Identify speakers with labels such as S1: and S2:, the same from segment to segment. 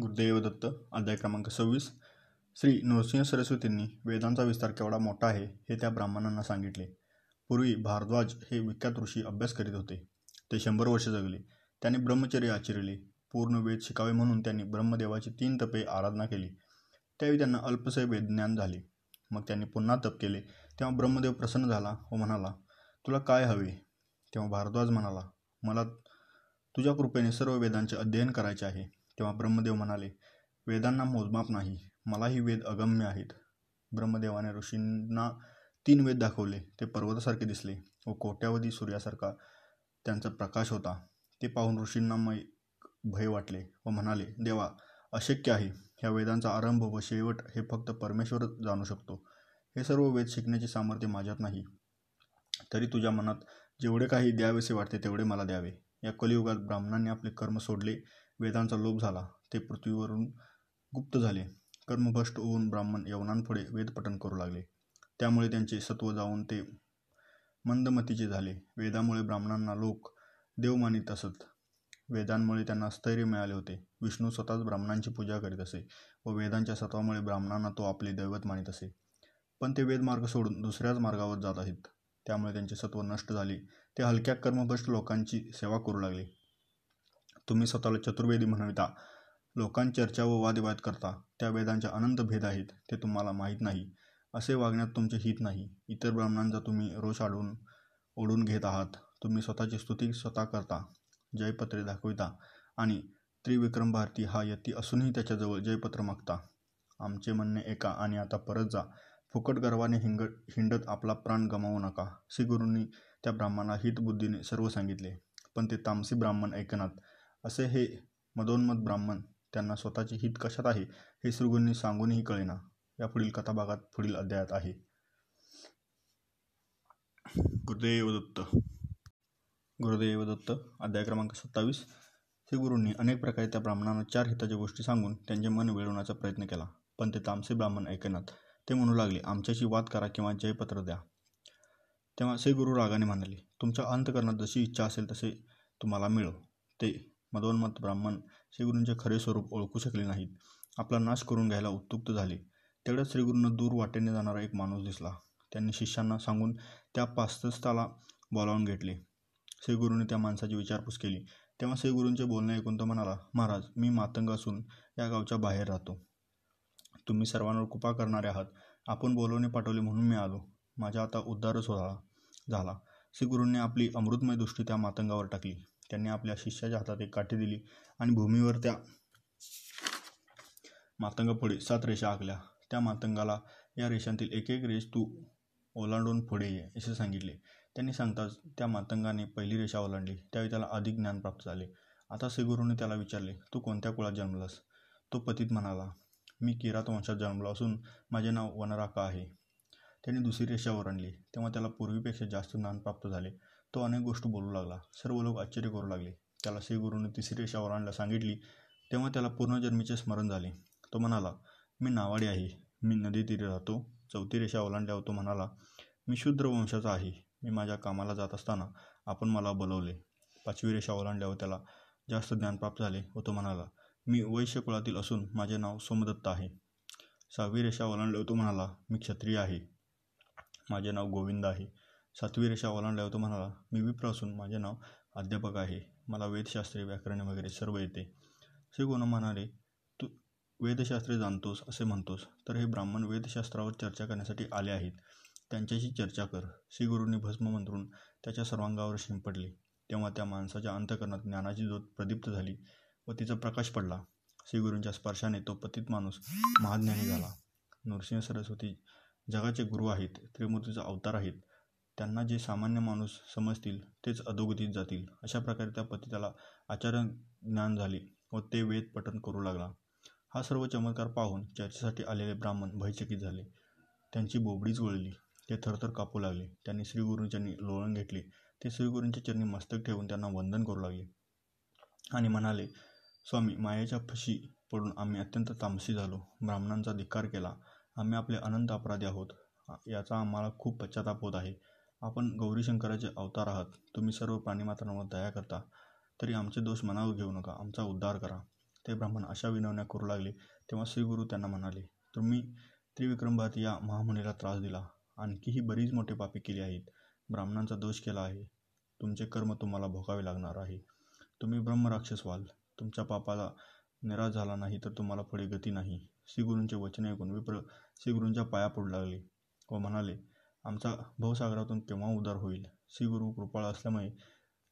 S1: गुरुदेव दत्त अध्याय क्रमांक सव्वीस. श्री नृसिंह सरस्वतींनी वेदांचा विस्तार केवढा मोठा आहे हे त्या ब्राह्मणांना सांगितले. पूर्वी भारद्वाज हे विख्यात ऋषी अभ्यास करीत होते. ते शंभर वर्ष जगले. त्यांनी ब्रह्मचर्य आचरले पूर्ण वेद शिकावे म्हणून त्यांनी ब्रह्मदेवाची तीन तपे आराधना केली. त्यावेळी त्यांना अल्पसे वेदज्ञान झाले. मग त्यांनी पुन्हा तप केले. तेव्हा ब्रह्मदेव प्रसन्न झाला व म्हणाला तुला काय हवे? तेव्हा भारद्वाज म्हणाला मला तुझ्या कृपेने सर्व वेदांचे अध्ययन करायचे आहे. तेव्हा ब्रह्मदेव म्हणाले वेदांना मोजमाप नाही मलाही वेद अगम्य आहेत. ब्रह्मदेवाने ऋषींना तीन वेद दाखवले ते पर्वतासारखे दिसले. व कोट्यावधी सूर्यासारखा त्यांचा प्रकाश होता. ते पाहून ऋषींना मै भय वाटले व म्हणाले देवा अशक्य आहे. ह्या वेदांचा आरंभ व शेवट हे फक्त परमेश्वर जाणू शकतो. हे सर्व वेद शिकण्याचे सामर्थ्य माझ्यात नाही. तरी तुझ्या मनात जेवढे काही द्यावेसे वाटते तेवढे मला द्यावे. या कलियुगात ब्राह्मणांनी आपले कर्म सोडले वेदांचा लोप झाला. ते पृथ्वीवरून गुप्त झाले. कर्मभ्रष्ट होऊन ब्राह्मण यवनांपुढे वेदपठन करू लागले. त्यामुळे त्यांचे सत्व जाऊन ते मंदमतीचे झाले. वेदामुळे ब्राह्मणांना लोक देव मानित असत. वेदांमुळे त्यांना स्थैर्य मिळाले होते. विष्णू स्वतःच ब्राह्मणांची पूजा करीत असे व वेदांच्या सत्वामुळे ब्राह्मणांना तो आपले दैवत मानित असे. पण ते वेदमार्ग सोडून दुसऱ्याच मार्गावर जात आहेत. त्यामुळे त्यांचे सत्व नष्ट झाले. ते हलक्या कर्मभ्रष्ट लोकांची सेवा करू लागले. तुम्ही स्वतःला चतुर्वेदी म्हणविता. लोकांचर्चा व वादविवाद करता. त्या वेदांच्या अनंत भेद आहेत ते तुम्हाला माहीत नाही. असे वागण्यात तुमचे हित नाही. इतर ब्राह्मणांचा तुम्ही रोष आढून ओढून घेत आहात. तुम्ही स्वतःची स्तुती स्वतः करता. जयपत्रे दाखविता. आणि त्रिविक्रम भारती हा यती असूनही त्याच्याजवळ जयपत्र मागता. आमचे म्हणणे एका आणि आता परत जा. फुकट गर्वाने हिंग हिंडत आपला प्राण गमावू नका. श्री गुरूंनी त्या ब्राह्मणाला हितबुद्धीने सर्व सांगितले. पण ते तामसी ब्राह्मण ऐकनात. असे हे मदोन्मत ब्राह्मण त्यांना स्वतःचे हित कशात आहे हे श्रीगुरूंनी सांगूनही कळेना. या पुढील कथाभागात पुढील अध्यायात आहे. गुरुदेवदत्त. गुरुदेवदत्त अध्याय क्रमांक सत्तावीस. श्री गुरूंनी अनेक प्रकारे त्या ब्राह्मणांना चार हिताच्या गोष्टी सांगून त्यांचे मन वेळवण्याचा प्रयत्न केला पण ते तामसे ब्राह्मण ऐकनात. ते म्हणू लागले आमच्याशी वाद करा किंवा जयपत्र द्या. तेव्हा श्री गुरु रागाने म्हणाले तुमच्या अंतकरणात जशी इच्छा असेल तसे तुम्हाला मिळो. ते मदोन्मत ब्राह्मण श्रीगुरूंचे खरे स्वरूप ओळखू शकले नाहीत. आपला नाश करून घ्यायला उत्तुक्त झाले. तेवढ्याच श्रीगुरूंना दूर वाटेने जाणारा एक माणूस दिसला. त्यांनी शिष्यांना सांगून त्या पास्तस्थाला बोलावून घेतले. श्रीगुरूंनी त्या माणसाची विचारपूस केली. तेव्हा श्रीगुरूंचे बोलणे ऐकून तो म्हणाला महाराज मी मातंग असून या गावच्या बाहेर राहतो. तुम्ही सर्वांवर कृपा करणारे आहात. आपण बोलवणे पाठवले म्हणून मी आलो. माझा आता उद्धारच झाला झाला. श्रीगुरूंनी आपली अमृतमय दृष्टी त्या मातंगावर टाकली. त्यांनी आपल्या शिष्याच्या हातात एक काठी दिली आणि भूमीवर त्या मातंगापुढे सात रेषा आखल्या. त्या मातंगाला या रेषांतील एक एक रेष तू ओलांडून पुढे ये असे सांगितले. त्यांनी सांगताच त्या मातंगाने पहिली रेषा ओलांडली. त्यावेळी त्याला अधिक ज्ञान प्राप्त झाले. आता श्रीगुरूने त्याला विचारले तू कोणत्या कुळात जन्मलास? तो पतीत म्हणाला मी किरात वंशात जन्मलो असून माझे नाव वनराका आहे. त्याने दुसरी रेषा ओलांडली. तेव्हा त्याला पूर्वीपेक्षा जास्त ज्ञान प्राप्त झाले. तो अनेक गोष्टी बोलू लागला. सर्व लोक आश्चर्य करू लागले. त्याला श्रीगुरूने तिसरी रेषा ओलांडला सांगितली. तेव्हा त्याला पूर्णजन्मीचे स्मरण झाले. तो म्हणाला मी नावाडी आहे. मी नदी तीरे राहतो. चौथी रेषा ओलांडल्यावर तो म्हणाला मी शूद्र वंशाचा आहे. मी माझ्या कामाला जात असताना आपण मला बोलवले. पाचवी रेषा ओलांडल्यावर त्याला जास्त ज्ञान प्राप्त झाले व तो म्हणाला मी वैश्य कुळातील असून माझे नाव सोमदत्त आहे. सहावी रेषा ओलांडल्यावर तो म्हणाला मी क्षत्रिय आहे. माझे नाव गोविंद आहे. सातवी रेषा ओलांडल्यावर तो म्हणाला मी विप्र असून माझे नाव अध्यापक आहे. मला वेदशास्त्रे व्याकरण वगैरे सर्व येते. श्री गुण म्हणाले तू वेदशास्त्रे जाणतोस असे म्हणतोस तर हे ब्राह्मण वेदशास्त्रावर चर्चा करण्यासाठी आले आहेत. त्यांच्याशी चर्चा कर. श्री गुरूंनी भस्म मंत्रून त्याच्या सर्वांगावर शिंपडले. तेव्हा त्या माणसाच्या अंतकरणात ज्ञानाची ज्योत प्रदीप्त झाली व तिचा प्रकाश पडला. श्रीगुरूंच्या स्पर्शाने तो पतित माणूस महाज्ञानी झाला. नृसिंह सरस्वती जगाचे गुरु आहेत त्रिमूर्तीचा अवतार आहेत. त्यांना जे सामान्य माणूस समजतील तेच अधोगतीत जातील. अशा प्रकारे त्या पतिताला आचार्य ज्ञान झाले व ते वेद पठण करू लागला. हा सर्व चमत्कार पाहून चर्चेसाठी आलेले ब्राह्मण भयचकित झाले. त्यांची बोबडीच वळली. ते थरथर कापू लागले. त्यांनी श्रीगुरूंच्यांनी लोळण घेतले. ते श्रीगुरूंच्या चरणी मस्तक ठेवून त्यांना वंदन करू लागले आणि म्हणाले स्वामी मायेच्या फशी पडून आम्ही अत्यंत तामसी झालो. ब्राह्मणांचा धिक्कार केला. आम्ही आपले अनंत अपराधी आहोत. याचा आम्हाला खूप पश्चाताप होत आहे. आपण गौरीशंकराचे अवतार आहात. तुम्ही सर्व प्राणीमात्रांवर दया करता. तरी आमचे दोष मनावर घेऊ नका. आमचा उद्धार करा. ते ब्राह्मण अशा विनवण्या करू लागले तेव्हा श्रीगुरू त्यांना म्हणाले तुम्ही त्रिविक्रमभात या महामुनीला त्रास दिला. आणखीही बरीच मोठे पापे केली आहेत. ब्राह्मणांचा दोष केला आहे. तुमचे कर्म तुम्हाला भोगावे लागणार आहे. तुम्ही ब्रह्मराक्षस व्हाल. तुमच्या पापाला निराश झाला नाही तर तुम्हाला पुढे गती नाही. श्रीगुरूंचे वचन ऐकून विप्र श्रीगुरूंच्या पाया पडू लागले व म्हणाले आमचा भवसागरातून केव्हा उद्धार होईल श्रीगुरू कृपाळ असल्यामुळे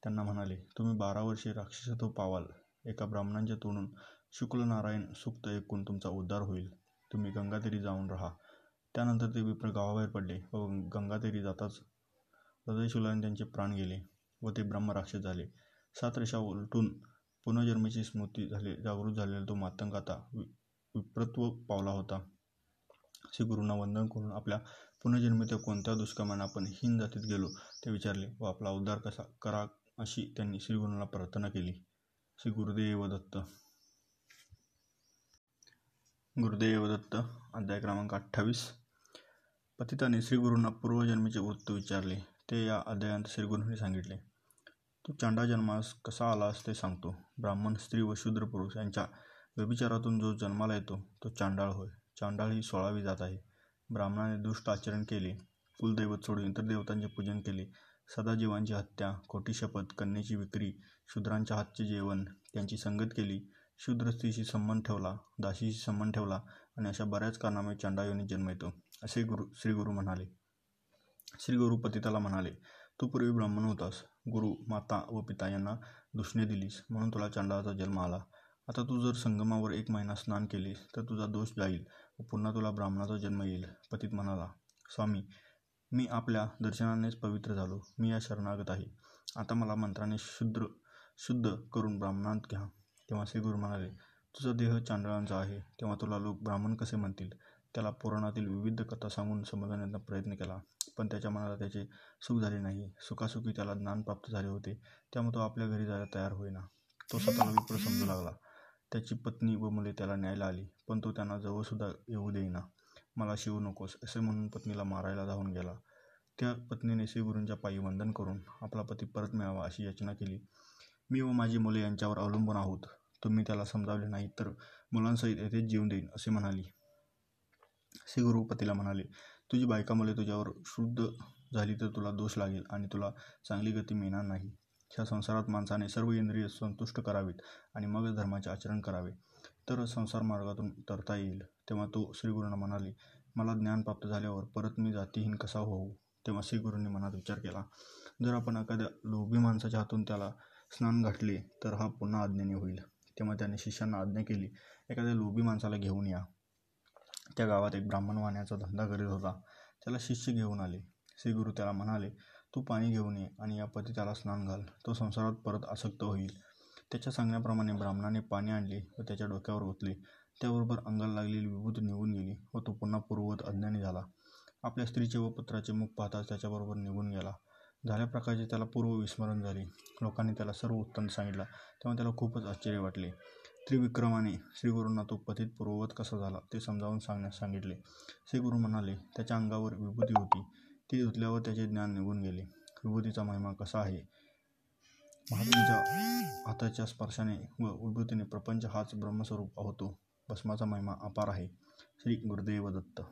S1: त्यांना म्हणाले तुम्ही बारा वर्षे राक्षसत्व पावाल. एका ब्राह्मणांच्या तोंडून शुक्लनारायण सुक्त ऐकून तुमचा उद्धार होईल. तुम्ही गंगातीरी जाऊन राहा. त्यानंतर ते विप्र गावाबाहेर पडले व गंगातीरी जाताच हृदयशुलाने त्यांचे प्राण गेले व ते ब्रह्मराक्षस झाले. सात रेषा उलटून पुनर्जन्मेची स्मृती झाले जागृत झालेला तो मातंग आता विप्रत्व पावला होता. श्री गुरुंना वंदन करून आपल्या पुनर्जन्मीत कोणत्या दुष्कामाने आपण हीन जातीत गेलो ते विचारले. व आपला उद्धार कसा करा अशी त्यांनी श्री गुरुंना प्रार्थना केली. श्री गुरुदेव दत्त गुरुदेव दत्त अध्याय क्रमांक अठ्ठावीस. पतिताने श्रीगुरूंना पूर्वजन्मीचे वृत्त विचारले. ते या अध्यायांत श्रीगुरूंनी सांगितले. तू चांडा जन्मास कसा आलास ते सांगतो. ब्राह्मण स्त्री व शूद्र पुरुष यांच्या व्यभिचारातून जो जन्माला येतो तो चांडाळ होय. चांडाळ ही सोळावी जात आहे. ब्राह्मणाने दुष्ट आचरण केले. कुलदैवत सोडून इतर देवतांचे पूजन केले. सदाजीवांची हत्या खोटी शपथ कन्येची विक्री शूद्रांच्या हातचे जेवण त्यांची संगत केली. शूद्र स्त्रीशी संबंध ठेवला दाशीशी संबंध ठेवला आणि अशा बऱ्याच कारणामुळे चांडायोनी जन्म येतो असे गुरु श्री गुरु म्हणाले. श्री गुरु पतिताला म्हणाले तू पूर्वी ब्राह्मण होतास. गुरु माता व पिता यांना दुष्णे दिलीस म्हणून तुला चांडाळाचा जन्म आला. आता तू जर संगमावर एक महिना स्नान केलीस तर तुझा दोष जाईल. व पुन्हा तुला ब्राह्मणाचा जन्म येईल पतित म्हणाला. स्वामी मी आपल्या दर्शनानेच पवित्र झालो. मी या शरणागत आहे. आता मला मंत्राने शुद्र शुद्ध करून ब्राह्मणात घ्या. तेव्हा श्री गुरु म्हणाले तुझा देह चांडळांचा आहे. तेव्हा तुला लोक ब्राह्मण कसे म्हणतील? त्याला पुराणातील विविध कथा सांगून समजवण्याचा प्रयत्न केला पण त्याच्या मनाला त्याचे सुख झाले नाही. सुखासुखी त्याला ज्ञान प्राप्त झाले होते. त्यामुळे तो आपल्या घरी जायला तयार होईना. तो स्वतःला विप्र समजू लागला. त्याची पत्नी व मुले त्याला न्यायला आली पण तो त्यांना जवळसुद्धा येऊ देईना. मला शिवू नकोस असे म्हणून पत्नीला मारायला धावून गेला. त्या पत्नीने श्रीगुरूंच्या पायी वंदन करून आपला पती परत मिळावा अशी याचना केली. मी व माझी मुले यांच्यावर अवलंबून आहोत. तुम्ही त्याला समजावले नाही तर मुलांसहित येथेच जीवन देईन असे म्हणाली. श्री गुरुपतीला म्हणाले तुझी बायका मुले तुझ्यावर शुद्ध झाली तर तुला दोष लागेल आणि तुला चांगली गती मिळणार नाही. ह्या संसारात माणसाने सर्व इंद्रिय संतुष्ट करावीत आणि मगच धर्माचे आचरण करावे. तर संसार मार्गातून तरता येईल. तेव्हा तो श्रीगुरूंना म्हणाले मला ज्ञान प्राप्त झाल्यावर परत मी जातीहीन कसा होऊ? तेव्हा श्रीगुरूंनी मनात विचार केला जर आपण एखाद्या लोभी माणसाच्या हातून त्याला स्नान घातले तर हा पुन्हा आज्ञाने होईल. तेव्हा त्याने शिष्यांना आज्ञा केली एखाद्या लोभी माणसाला घेऊन या. त्या गावात एक ब्राह्मण वाहण्याचा धंदा करीत होता. त्याला शिष्य घेऊन आले. श्री गुरु त्याला म्हणाले तू पाणी घेऊन ये आणि या पती त्याला स्नान घाल. तो संसारात परत आसक्त होईल. त्याच्या सांगण्याप्रमाणे ब्राह्मणाने पाणी आणले व त्याच्या डोक्यावर ओतले. त्याबरोबर अंगाला लागलेली विभूती निघून गेली व तो पुन्हा पूर्ववत अज्ञानी झाला. आपल्या स्त्रीचे व पुत्राचे मुख पाहताच त्याच्याबरोबर निघून गेला. झाल्या प्रकारचे त्याला पूर्व विस्मरण झाले. लोकांनी त्याला सर्व उत्तम सांगितला. तेव्हा त्याला खूपच आश्चर्य वाटले. त्रिविक्रमाने श्रीगुरूंना तो पतीत पूर्ववत कसा झाला ते समजावून सांगण्यास सांगितले श्रीगुरू म्हणाले त्याच्या अंगावर विभूती होती. ती धुतल्यावर त्याचे ज्ञान निघून गेले. विभूतीचा महिमा कसा आहे? महात्म्याच्या हाताच्या स्पर्शाने व विभूतीने प्रपंच हाच ब्रह्मस्वरूप होतो. भस्माचा महिमा अपार आहे. श्री गुरुदेव दत्त